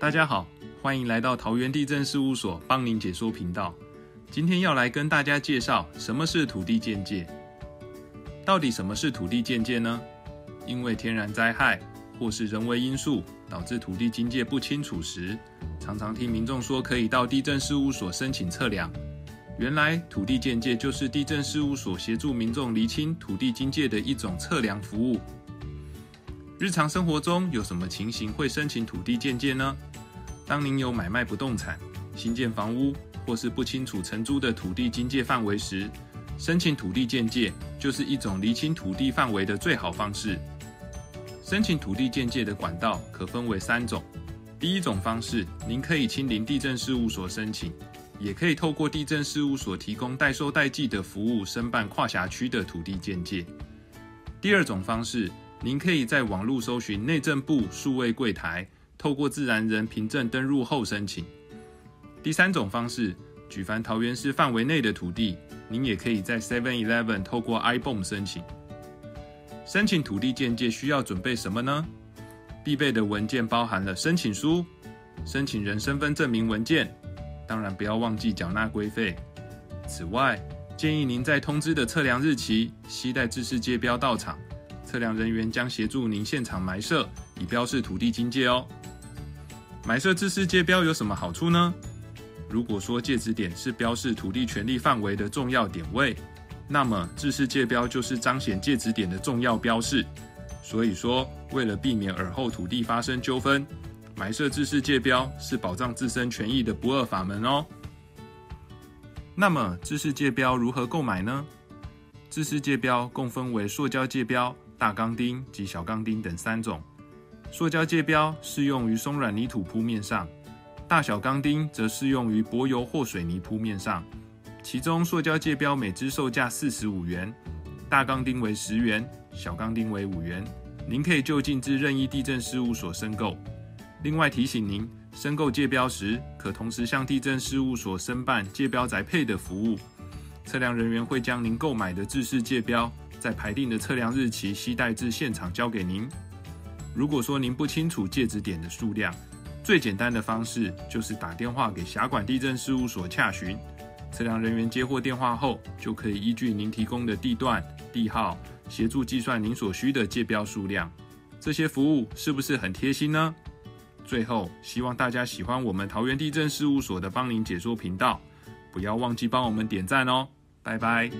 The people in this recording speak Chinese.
大家好，欢迎来到桃园地震事务所帮您解说频道。今天要来跟大家介绍什么是土地鉴界。到底什么是土地鉴界呢？因为天然灾害或是人为因素导致土地经界不清楚时，常常听民众说可以到地震事务所申请测量。原来土地鉴界就是地震事务所协助民众厘清土地经界的一种测量服务。日常生活中有什么情形会申请土地鉴界呢？当您有买卖不动产、新建房屋或是不清楚承租的土地经界范围时，申请土地鉴界就是一种厘清土地范围的最好方式。申请土地鉴界的管道可分为三种。第一种方式，您可以亲临地震事务所申请，也可以透过地震事务所提供代收代寄的服务申办跨辖区的土地鉴界。第二种方式。您可以在网络搜寻内政部数位柜台，透过自然人凭证登入后申请。第三种方式，举凡桃园市范围内的土地，您也可以在 Seven Eleven 透过 iBom 申请。申请土地鉴界需要准备什么呢？必备的文件包含了申请书、申请人身份证明文件，当然不要忘记缴纳规费。此外，建议您在通知的测量日期，携带制式界标到场。测量人员将协助您现场埋设，以标示土地经界哦。埋设知识界标有什么好处呢？如果说界址点是标示土地权利范围的重要点位，那么知识界标就是彰显界址点的重要标示。所以说，为了避免尔后土地发生纠纷，埋设知识界标是保障自身权益的不二法门哦。那么，知识界标如何购买呢？制式界标共分为塑胶界标。大钢钉及小钢钉等三种，塑胶界标适用于松软泥土铺面上，大小钢钉则适用于柏油或水泥铺面上。其中，塑胶界标每支售价四十五元，大钢钉为十元，小钢钉为五元。您可以就近至任意地震事务所申购。另外提醒您，申购界标时，可同时向地震事务所申办界标宅配的服务，测量人员会将您购买的制式界标。在排定的测量日期，携带至现场交给您。如果说您不清楚戒指点的数量，最简单的方式就是打电话给辖管地震事务所洽询。测量人员接获电话后，就可以依据您提供的地段、地号，协助计算您所需的界标数量。这些服务是不是很贴心呢？最后，希望大家喜欢我们桃园地震事务所的帮您解说频道，不要忘记帮我们点赞哦！拜拜。